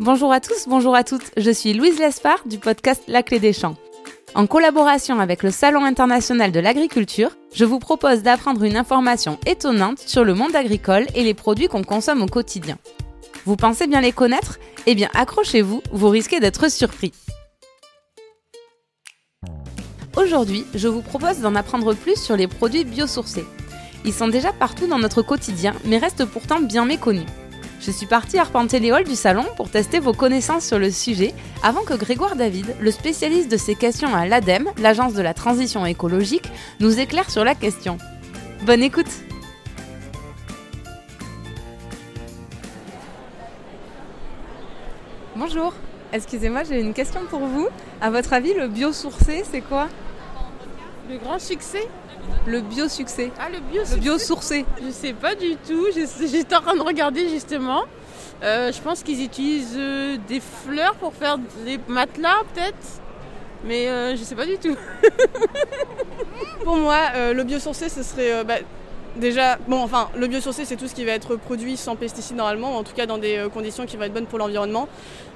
Bonjour à tous, bonjour à toutes. Je suis Louise Lespard du podcast La Clé des Champs. En collaboration avec le Salon international de l'agriculture, je vous propose d'apprendre une information étonnante sur le monde agricole et les produits qu'on consomme au quotidien. Vous pensez bien les connaître? Eh bien accrochez-vous, vous risquez d'être surpris. Aujourd'hui, je vous propose d'en apprendre plus sur les produits biosourcés. Ils sont déjà partout dans notre quotidien, mais restent pourtant bien méconnus. Je suis partie arpenter les halls du salon pour tester vos connaissances sur le sujet avant que Grégoire David, le spécialiste de ces questions à l'ADEME, l'agence de la transition écologique, nous éclaire sur la question. Bonne écoute Bonjour, excusez-moi, j'ai une question pour vous. À votre avis, le biosourcé, c'est quoi? Le grand succès? Le biosuccès. Ah, le bio Le biosourcé. Je sais pas du tout. J'étais en train de regarder justement. Euh, je pense qu'ils utilisent euh, des fleurs pour faire des matelas, peut-être. Mais euh, je sais pas du tout. Pour moi, euh, le biosourcé, ce serait bah, déjà. Bon, enfin, le biosourcé, c'est tout ce qui va être produit sans pesticides normalement, ou en tout cas dans des conditions qui vont être bonnes pour l'environnement.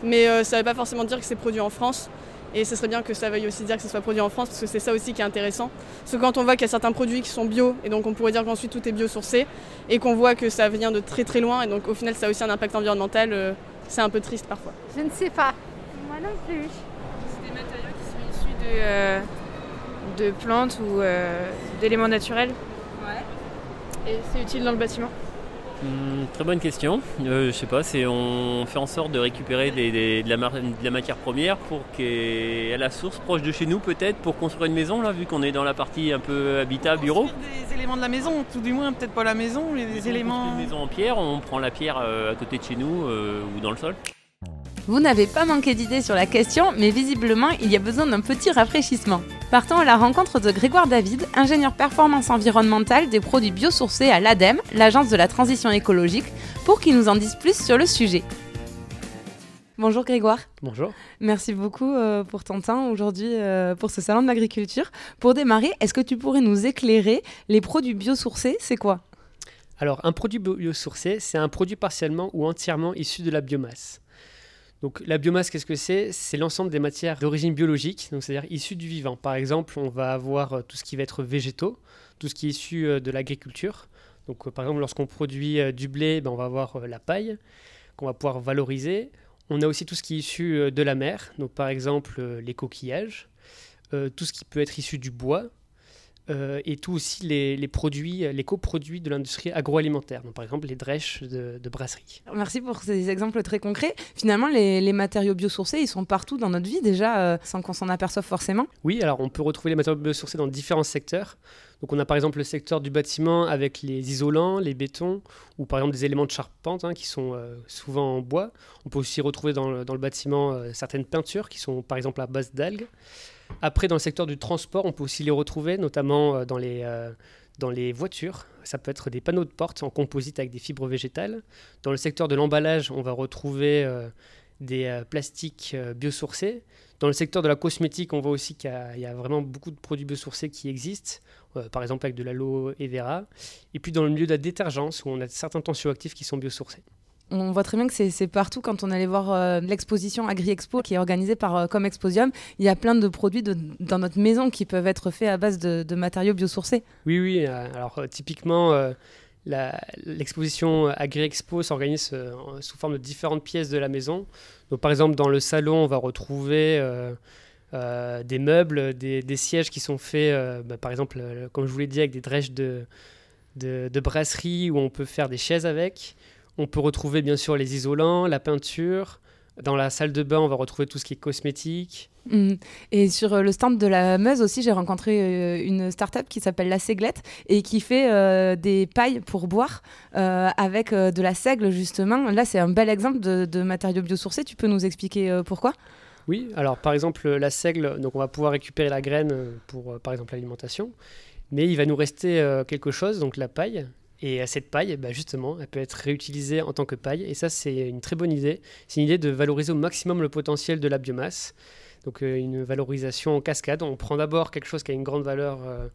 Mais ça ne veut pas forcément dire que c'est produit en France. Et ce serait bien que ça veuille aussi dire que ce soit produit en France, parce que c'est ça aussi qui est intéressant. Parce que quand on voit qu'il y a certains produits qui sont bio, et donc on pourrait dire qu'ensuite tout est biosourcé, et qu'on voit que ça vient de très très loin, et donc au final ça a aussi un impact environnemental, euh, c'est un peu triste parfois. Je ne sais pas. Moi non plus. C'est des matériaux qui sont issus de, euh, de plantes ou euh, d'éléments naturels. Et c'est utile dans le bâtiment? Hmm, très bonne question. Euh, je sais pas, c'est on fait en sorte de récupérer des- des- de, la mar- de la matière première pour qu'à la source proche de chez nous peut-être pour construire une maison là vu qu'on est dans la partie un peu habitat bureau. Des éléments de la maison, tout du moins, peut-être pas la maison, mais des On éléments. une maison en pierre, on prend la pierre euh, à côté de chez nous euh, ou dans le sol. Vous n'avez pas manqué d'idées sur la question, mais visiblement, il y a besoin d'un petit rafraîchissement. Partons à la rencontre de Grégoire David, ingénieur performance environnementale des produits biosourcés à l'ADEME, l'agence de la transition écologique, pour qu'il nous en dise plus sur le sujet. Bonjour Grégoire, Bonjour. merci beaucoup euh, pour ton temps aujourd'hui euh, pour ce salon de l'agriculture. Pour démarrer, est-ce que tu pourrais nous éclairer les produits biosourcés, c'est quoi? Alors, un produit bio- biosourcé, c'est un produit partiellement ou entièrement issu de la biomasse. Donc, la biomasse, qu'est-ce que c'est? C'est l'ensemble des matières d'origine biologique, donc c'est-à-dire issues du vivant. Par exemple, on va avoir euh, tout ce qui va être végétaux, tout ce qui est issu euh, de l'agriculture. Donc, euh, par exemple, lorsqu'on produit du blé, ben, on va avoir la paille qu'on va pouvoir valoriser. On a aussi tout ce qui est issu de la mer, donc par exemple les coquillages, tout ce qui peut être issu du bois, euh, et tout aussi les, les produits, les coproduits de l'industrie agroalimentaire, donc par exemple les drèches de, de brasserie. Merci pour ces exemples très concrets. Finalement, les, les matériaux biosourcés, ils sont partout dans notre vie déjà, euh, sans qu'on s'en aperçoive forcément. Oui, alors on peut retrouver les matériaux biosourcés dans différents secteurs. Donc on a par exemple le secteur du bâtiment avec les isolants, les bétons, ou par exemple des éléments de charpente hein, qui sont euh, souvent en bois. On peut aussi retrouver dans le, dans le bâtiment certaines peintures qui sont par exemple à base d'algues. Après, dans le secteur du transport, on peut aussi les retrouver, notamment euh, dans, les, euh, dans les voitures. Ça peut être des panneaux de porte en composite avec des fibres végétales. Dans le secteur de l'emballage, on va retrouver euh, des plastiques biosourcés. Dans le secteur de la cosmétique, on voit aussi qu'il y a, vraiment beaucoup de produits biosourcés qui existent, par exemple avec de l'aloe vera. Et puis dans le milieu de la détergence, on a certains tensioactifs qui sont biosourcés. On voit très bien que c'est partout quand on allait voir euh, l'exposition Agri-Expo qui est organisée par euh, Comexposium. Il y a plein de produits dans notre maison qui peuvent être faits à base de, matériaux biosourcés. Oui, oui. euh, alors euh, typiquement, l'exposition Agri-Expo s'organise sous forme de différentes pièces de la maison. Donc, par exemple, dans le salon, on va retrouver des meubles, des, sièges qui sont faits, bah, par exemple, comme je vous l'ai dit, avec des drèches de brasserie où on peut faire des chaises avec. On peut retrouver bien sûr les isolants, la peinture. Dans la salle de bain, on va retrouver tout ce qui est cosmétique. Mm. Et sur euh, le stand de la Meuse aussi, j'ai rencontré euh, une start-up qui s'appelle La Seiglette et qui fait euh, des pailles pour boire avec de la seigle justement. Là, c'est un bel exemple de, de matériaux biosourcés. Tu peux nous expliquer pourquoi? Oui, alors par exemple la seigle, donc on va pouvoir récupérer la graine pour par exemple l'alimentation, mais il va nous rester quelque chose, donc la paille. Et cette paille, bah, justement, elle peut être réutilisée en tant que paille. Et ça, c'est une très bonne idée. C'est une idée de valoriser au maximum le potentiel de la biomasse. Donc euh, une valorisation en cascade. On prend d'abord quelque chose qui a une grande valeur, euh,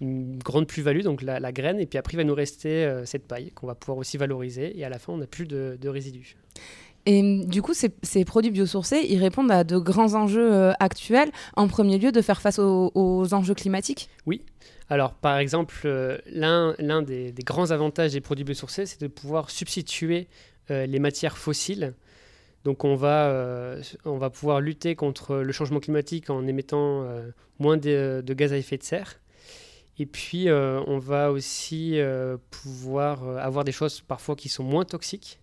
une grande plus-value, donc la, la graine, et puis après il va nous rester euh, cette paille qu'on va pouvoir aussi valoriser. Et à la fin, on n'a plus de, de résidus. Et hum, du coup, ces, ces produits biosourcés, ils répondent à de grands enjeux euh, actuels. En premier lieu, de faire face aux, aux enjeux climatiques. Alors, par exemple, euh, l'un des, grands avantages des produits biosourcés, c'est de pouvoir substituer euh, les matières fossiles. Donc, on va, euh, on va pouvoir lutter contre le changement climatique en émettant moins de, gaz à effet de serre. Et puis, on va aussi pouvoir avoir des choses parfois qui sont moins toxiques,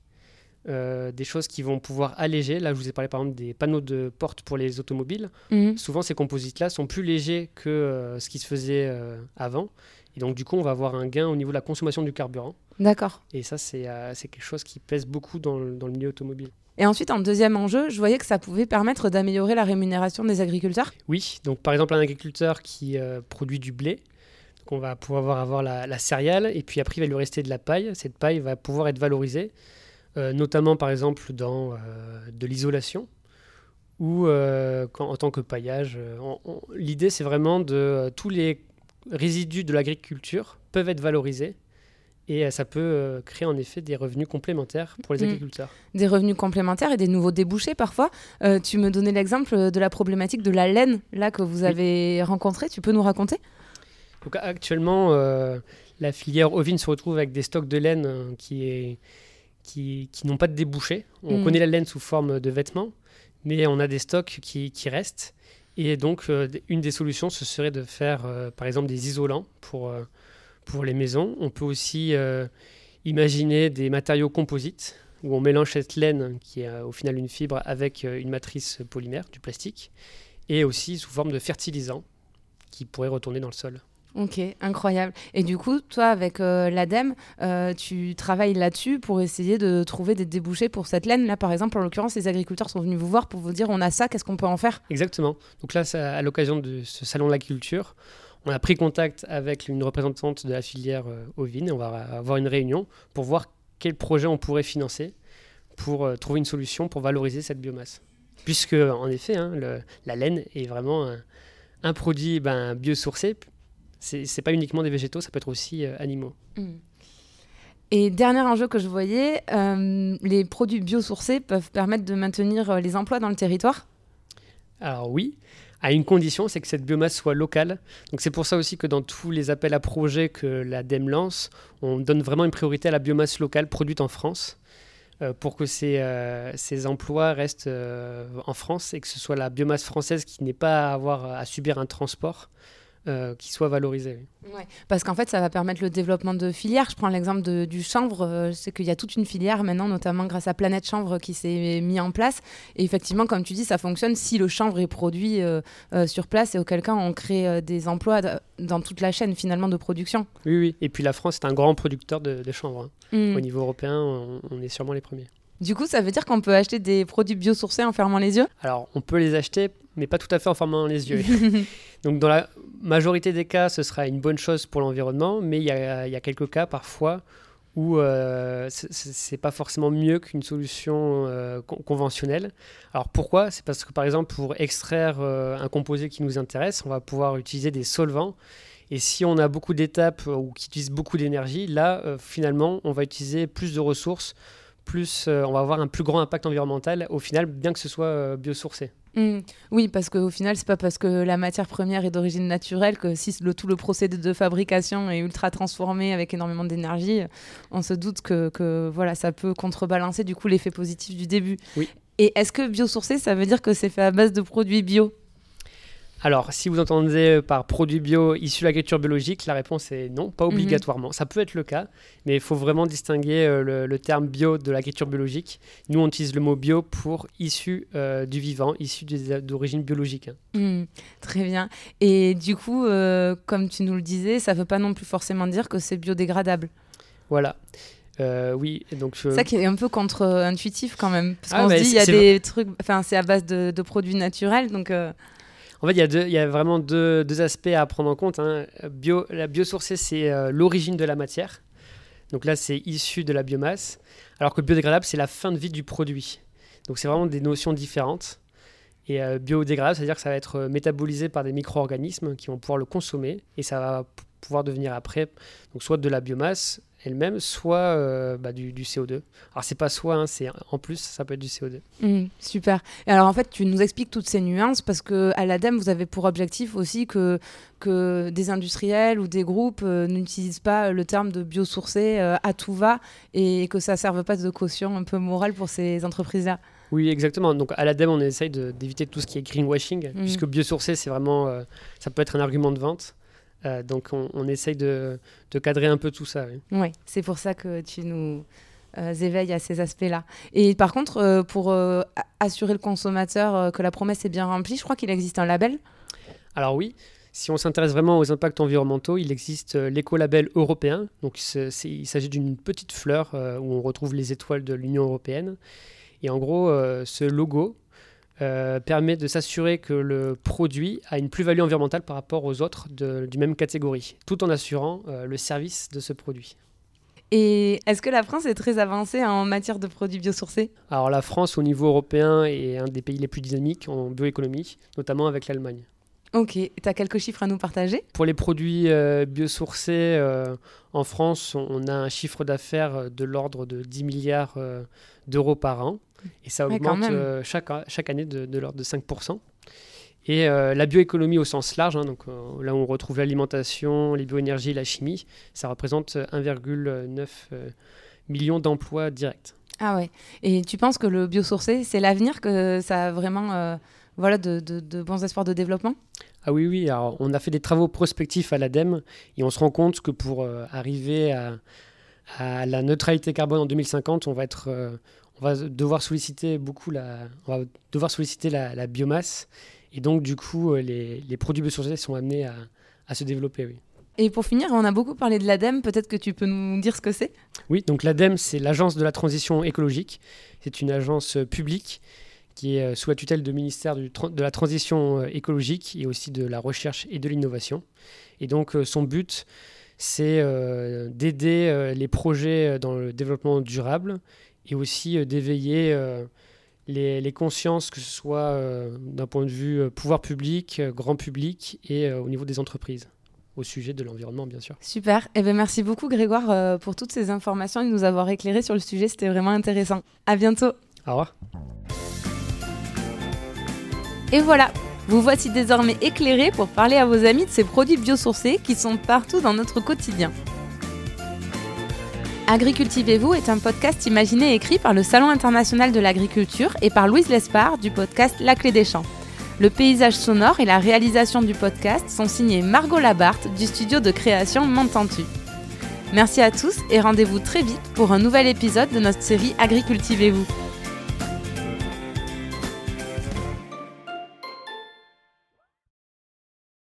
euh, des choses qui vont pouvoir alléger. Là, je vous ai parlé par exemple des panneaux de porte pour les automobiles. Mhm. Souvent, ces composites-là sont plus légers que euh, ce qui se faisait euh, avant. Et donc, du coup, on va avoir un gain au niveau de la consommation du carburant. D'accord. Et ça, c'est quelque chose qui pèse beaucoup dans le, dans le milieu automobile. Et ensuite, en deuxième enjeu, je voyais que ça pouvait permettre d'améliorer la rémunération des agriculteurs. Oui, donc par exemple, un agriculteur qui produit du blé, donc on va pouvoir avoir, la, la céréale, et puis après, il va lui rester de la paille. Cette paille va pouvoir être valorisée, notamment par exemple dans euh, de l'isolation ou euh, en tant que paillage. Euh, L'idée, c'est vraiment de euh, tous les résidus de l'agriculture peuvent être valorisés. Et euh, ça peut euh, créer en effet des revenus complémentaires pour les Mm. agriculteurs. des revenus complémentaires et des nouveaux débouchés parfois. Euh, tu me donnais l'exemple de la problématique de la laine là que vous Oui. avez rencontrée. Tu peux nous raconter? Donc actuellement, euh, la filière ovine se retrouve avec des stocks de laine euh, qui, est, qui, qui n'ont pas de débouchés. On Mm. connaît la laine sous forme de vêtements, mais on a des stocks qui, qui restent. Et donc, euh, une des solutions, ce serait de faire, euh, par exemple, des isolants pour, euh, pour les maisons. On peut aussi imaginer des matériaux composites, où on mélange cette laine, qui est au final une fibre, avec une matrice polymère, du plastique, et aussi sous forme de fertilisant, qui pourrait retourner dans le sol. Ok, incroyable. Et du coup, toi, avec euh, l'ADEME, euh, tu travailles là-dessus pour essayer de trouver des débouchés pour cette laine. Là, par exemple, en l'occurrence, les agriculteurs sont venus vous voir pour vous dire on a ça, qu'est-ce qu'on peut en faire? Exactement. Donc là, à l'occasion de ce salon de l'agriculture, on a pris contact avec une représentante de la filière euh, ovine et on va avoir une réunion pour voir quel projet on pourrait financer pour euh, trouver une solution pour valoriser cette biomasse. Puisque, en effet, hein, la laine est vraiment un, un produit ben, biosourcé. C'est pas uniquement des végétaux, ça peut être aussi euh, animaux. Et dernier enjeu que je voyais, euh, les produits biosourcés peuvent permettre de maintenir euh, les emplois dans le territoire? Alors oui, à une condition, c'est que cette biomasse soit locale. Donc c'est pour ça aussi que dans tous les appels à projets que l'ADEME lance, on donne vraiment une priorité à la biomasse locale produite en France euh, pour que ces, euh, ces emplois restent en France et que ce soit la biomasse française qui n'ait pas à avoir à subir un transport euh, qui soit valorisée. oui. Parce qu'en fait, ça va permettre le développement de filières. Je prends l'exemple du chanvre. euh, Je sais qu'il y a toute une filière maintenant, notamment grâce à Planète Chanvre qui s'est mis en place. Et effectivement, comme tu dis, ça fonctionne si le chanvre est produit euh, euh, sur place et auquel cas on crée des emplois dans toute la chaîne finalement de production. Oui, oui. Et puis la France est un grand producteur de, de chanvre. hein. Mm. Au niveau européen, on, on est sûrement les premiers. Du coup, ça veut dire qu'on peut acheter des produits biosourcés en fermant les yeux? Alors, on peut les acheter, mais pas tout à fait en fermant les yeux. Donc, dans la majorité des cas, ce sera une bonne chose pour l'environnement, mais il y a, il y a quelques cas parfois où euh, c'est- pas forcément mieux qu'une solution euh, con- conventionnelle. Alors pourquoi? C'est parce que par exemple pour extraire euh, un composé qui nous intéresse, on va pouvoir utiliser des solvants. Et si on a beaucoup d'étapes euh, ou qui utilisent beaucoup d'énergie, là euh, finalement on va utiliser plus de ressources, plus euh, on va avoir un plus grand impact environnemental au final, bien que ce soit euh, biosourcé. Mm. Oui, parce qu'au final, c'est pas parce que la matière première est d'origine naturelle que si le, tout le procédé de fabrication est ultra transformé avec énormément d'énergie, on se doute que, que voilà, ça peut contrebalancer du coup l'effet positif du début. Oui. Et est-ce que biosourcé, ça veut dire que c'est fait à base de produits bio? Alors, si vous entendez par produit bio issu de l'agriculture biologique, la réponse est non, pas obligatoirement. Ça peut être le cas, mais il faut vraiment distinguer euh, le, le terme bio de l'agriculture biologique. Nous, on utilise le mot bio pour issu euh, du vivant, issu d'origine biologique. hein. Mm. Très bien. Et du coup, euh, comme tu nous le disais, ça veut pas non plus forcément dire que c'est biodégradable. Voilà. Euh, oui, donc euh, Ça qui est un peu contre-intuitif quand même. Parce Ah, qu'on se dit, il y a des trucs, enfin, c'est à base de, de produits naturels, donc. euh, En fait, il y a, vraiment deux, aspects à prendre en compte. hein. Bio, la biosourcée, c'est euh, l'origine de la matière. Donc là, c'est issu de la biomasse. Alors que biodégradable, c'est la fin de vie du produit. Donc c'est vraiment des notions différentes. Et euh, biodégradable, c'est-à-dire que ça va être euh, métabolisé par des micro-organismes qui vont pouvoir le consommer. Et ça va pouvoir devenir après, donc soit de la biomasse, elle-même, soit euh, bah, du, du CO2. Alors c'est pas soit, hein, c'est en plus, ça peut être du CO2. Mmh, super. Et alors en fait, tu nous expliques toutes ces nuances parce que à l'ADEME, vous avez pour objectif aussi que, que des industriels ou des groupes euh, n'utilisent pas le terme de biosourcé euh, à tout va et que ça serve pas de caution un peu morale pour ces entreprises-là. Oui, exactement. Donc à l'ADEME, on essaye d'éviter tout ce qui est greenwashing, Mhm. puisque biosourcé, c'est vraiment, ça peut être un argument de vente. Euh, donc on, on essaye de, de cadrer un peu tout ça. oui. C'est pour ça que tu nous euh, éveilles à ces aspects-là. Et par contre, euh, pour assurer le consommateur que la promesse est bien remplie, je crois qu'il existe un label? Alors oui, si on s'intéresse vraiment aux impacts environnementaux, il existe l'écolabel européen. Donc il s'agit d'une petite fleur où on retrouve les étoiles de l'Union européenne. Et en gros, ce logo euh, permet de s'assurer que le produit a une plus-value environnementale par rapport aux autres de, du même catégorie, tout en assurant euh, le service de ce produit. Et est-ce que la France est très avancée en matière de produits biosourcés? Alors la France, au niveau européen, est un des pays les plus dynamiques en bioéconomie, notamment avec l'Allemagne. Ok, tu as quelques chiffres à nous partager? Pour les produits euh, biosourcés, euh, en France, on, a un chiffre d'affaires de l'ordre de 10 milliards euh, d'euros par an. Et ça augmente chaque, chaque année de, de l'ordre de 5%. Et euh, la bioéconomie au sens large, hein, donc, euh, là où on retrouve l'alimentation, les bioénergies, la chimie, ça représente 1,9 euh, million d'emplois directs. Ah ouais. Et tu penses que le biosourcé, c'est l'avenir, que ça a vraiment voilà, de, de- de bons espoirs de développement? Ah oui, oui. Alors, on a fait des travaux prospectifs à l'ADEME et on se rend compte que pour euh, arriver à, à la neutralité carbone en 2050, on va, être, euh, on va devoir solliciter beaucoup la, on va devoir solliciter la, la biomasse. Et donc, du coup, euh, les, les produits biosourcés sont amenés à, à se développer. Oui. Et pour finir, on a beaucoup parlé de l'ADEME, peut-être que tu peux nous dire ce que c'est? Oui, donc l'ADEME, c'est l'Agence de la transition écologique. C'est une agence publique qui est euh, sous la tutelle du ministère du de la transition euh, écologique et aussi de la recherche et de l'innovation. Et donc euh, son but, c'est d'aider les projets dans le développement durable et aussi d'éveiller les, les consciences, que ce soit d'un point de vue pouvoir public, grand public et au niveau des entreprises, au sujet de l'environnement bien sûr. Super. Eh ben, merci beaucoup Grégoire euh, pour toutes ces informations et de nous avoir éclairé sur le sujet, c'était vraiment intéressant. À bientôt. Au revoir. Et voilà, vous voici désormais éclairés pour parler à vos amis de ces produits biosourcés qui sont partout dans notre quotidien. Agricultivez-vous est un podcast imaginé et écrit par le Salon international de l'agriculture et par Louise Lespard du podcast La Clé des Champs. Le paysage sonore et la réalisation du podcast sont signés Margot Labarthe du studio de création Montentu. Merci à tous et rendez-vous très vite pour un nouvel épisode de notre série Agricultivez-vous.